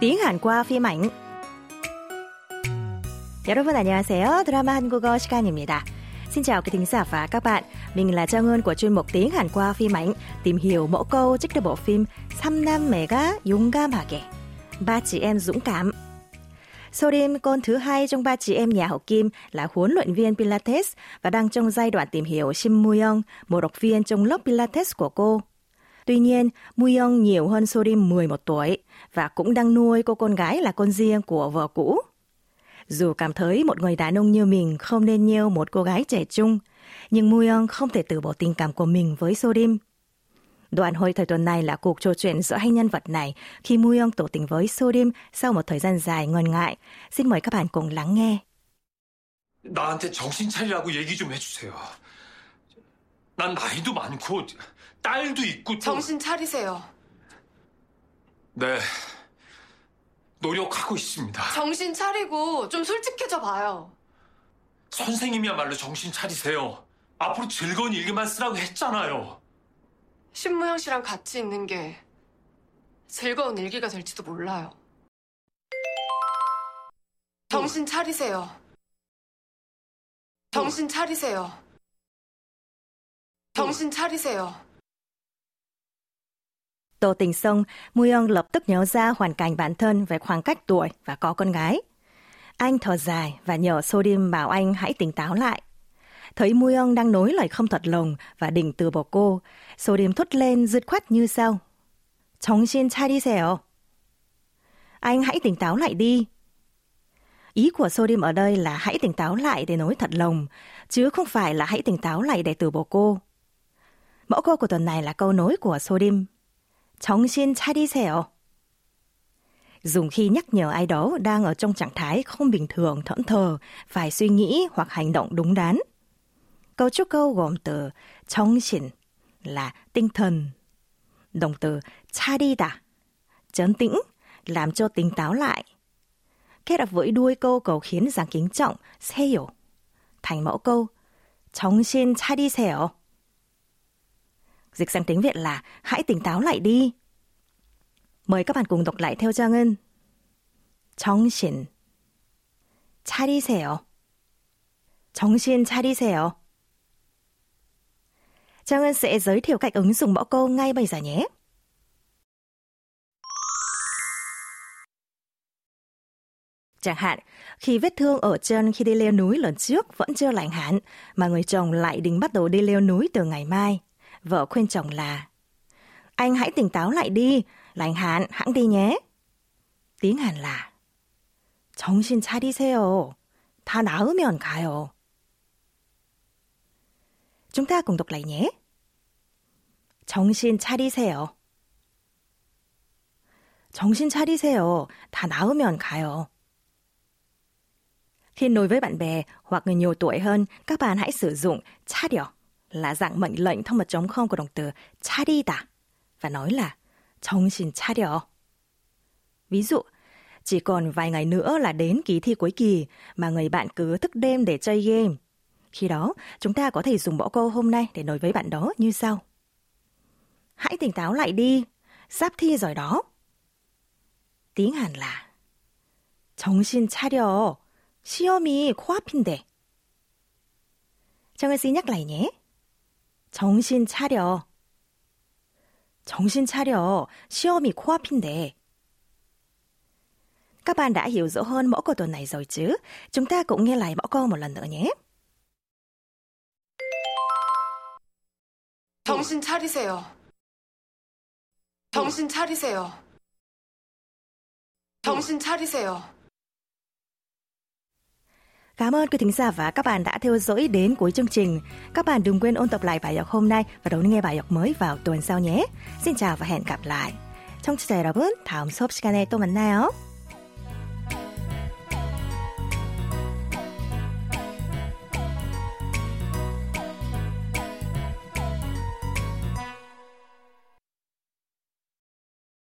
tiếng Hàn qua phim ảnh. 여러분 안녕하세요. 드라마 한국어 시간입니다. Xin chào quý thính giả và các bạn. Mình là Trang Ơn của chuyên mục tiếng Hàn qua phim ảnh, tìm hiểu mẫu câu trích từ bộ phim 삼남매가 용감하게. Ba chị em dũng cảm. Sorim, con thứ hai trong ba chị em nhà hậu Kim, là huấn luyện viên Pilates và đang trong giai đoạn tìm hiểu Sim Muyong, một học viên trong lớp Pilates của cô. Tuy nhiên, Muyong nhiều hơn Sorim 11 tuổi và cũng đang nuôi cô con gái là con riêng của vợ cũ. Dù cảm thấy một người đàn ông như mình không nên yêu một cô gái trẻ trung, nhưng Muyong không thể từ bỏ tình cảm của mình với Sorim. Đoạn hồi thời tuần này là cuộc trò chuyện giữa hai nhân vật này khi Muyong tỏ tình với Sorim sau một thời gian dài ngần ngại. Xin mời các bạn cùng lắng nghe. 나한테 정신 차리라고 얘기 좀 해주세요. 난 나이도 많고 딸도 있고 또... 정신 차리세요. 네, 노력하고 있습니다. 정신 차리고 좀 솔직해져 봐요. 선생님이야말로 정신 차리세요. 앞으로 즐거운 일기만 쓰라고 했잖아요. 신무영 씨랑 같이 있는 게 즐거운 일기가 될지도 몰라요. 정신 차리세요. 정신 차리세요. 정신 차리세요. Tô tình xong, Muyong lập tức nhớ ra hoàn cảnh bản thân về khoảng cách tuổi và có con gái. Anh thở dài và nhờ Sodim bảo anh hãy tỉnh táo lại. Thấy Muyong đang nói lời không thật lòng và định từ bỏ cô, Sodim thốt lên dứt khoát như sau. 정신 차리세요. Anh hãy tỉnh táo lại đi. Ý của Sodim ở đây là hãy tỉnh táo lại để nói thật lòng, chứ không phải là hãy tỉnh táo lại để từ bỏ cô. Mẫu câu của tuần này là câu nói của Sodim. 정신 차리세요. Dùng khi nhắc nhở ai đó đang ở trong trạng thái không bình thường, thẫn thờ, phải suy nghĩ hoặc hành động đúng đắn. Cấu trúc câu gồm từ 정신 là tinh thần, động từ 차리다, chấn tĩnh, làm cho tỉnh táo lại. Kết hợp với đuôi câu cầu khiến dạng kính trọng, 세요, thành mẫu câu 정신 차리세요. Dịch sang tiếng Việt là hãy tỉnh táo lại đi. Mời các bạn cùng đọc lại theo Trang Ngân. 정신 차리세요. 정신 차리세요. Trang Ngân sẽ giới thiệu cách ứng dụng mẫu câu ngay bây giờ nhé. Chẳng hạn, khi vết thương ở chân khi đi leo núi lần trước vẫn chưa lành hẳn, mà người chồng lại định bắt đầu đi leo núi từ ngày mai. Vợ khuyên chồng là Anh hãy tỉnh táo lại đi, lành hạn hãng đi nhé. Tiếng Hàn là 정신 차리세요. 다 나으면 가요. Chúng ta cùng đọc lại nhé. 정신 차리세요. 정신 차리세요. 다 나으면 가요. Khi nói với bạn bè hoặc người nhiều tuổi hơn, các bạn hãy sử dụng 차려 là dạng mệnh lệnh thông mật trống không của động từ 차리다 và nói là 정신 차려. Ví dụ, chỉ còn vài ngày nữa là đến kỳ thi cuối kỳ mà người bạn cứ thức đêm để chơi game. Khi đó, chúng ta có thể dùng mẫu câu hôm nay để nói với bạn đó như sau. Hãy tỉnh táo lại đi, sắp thi rồi đó. Tiếng Hàn là 정신 차려, 시험이 코앞인데. 정은 씨 nhắc lại nhé. 정신 차려. 정신 차려. 시험이 코앞인데. Các bạn đã hiểu rõ hơn mẫu câu tuần này rồi chứ? Chúng ta cũng nghe lại mẫu câu một lần nữa nhé. 정신 차리세요. 정신 차리세요. 정신 차리세요. Cảm ơn quý thính giả và các bạn đã theo dõi đến cuối chương trình. Các bạn đừng quên ôn tập lại bài học hôm nay và đón nghe bài học mới vào tuần sau nhé. Xin chào và hẹn gặp lại. 청취자 여러분, 다음 수업 시간에 또 만나요.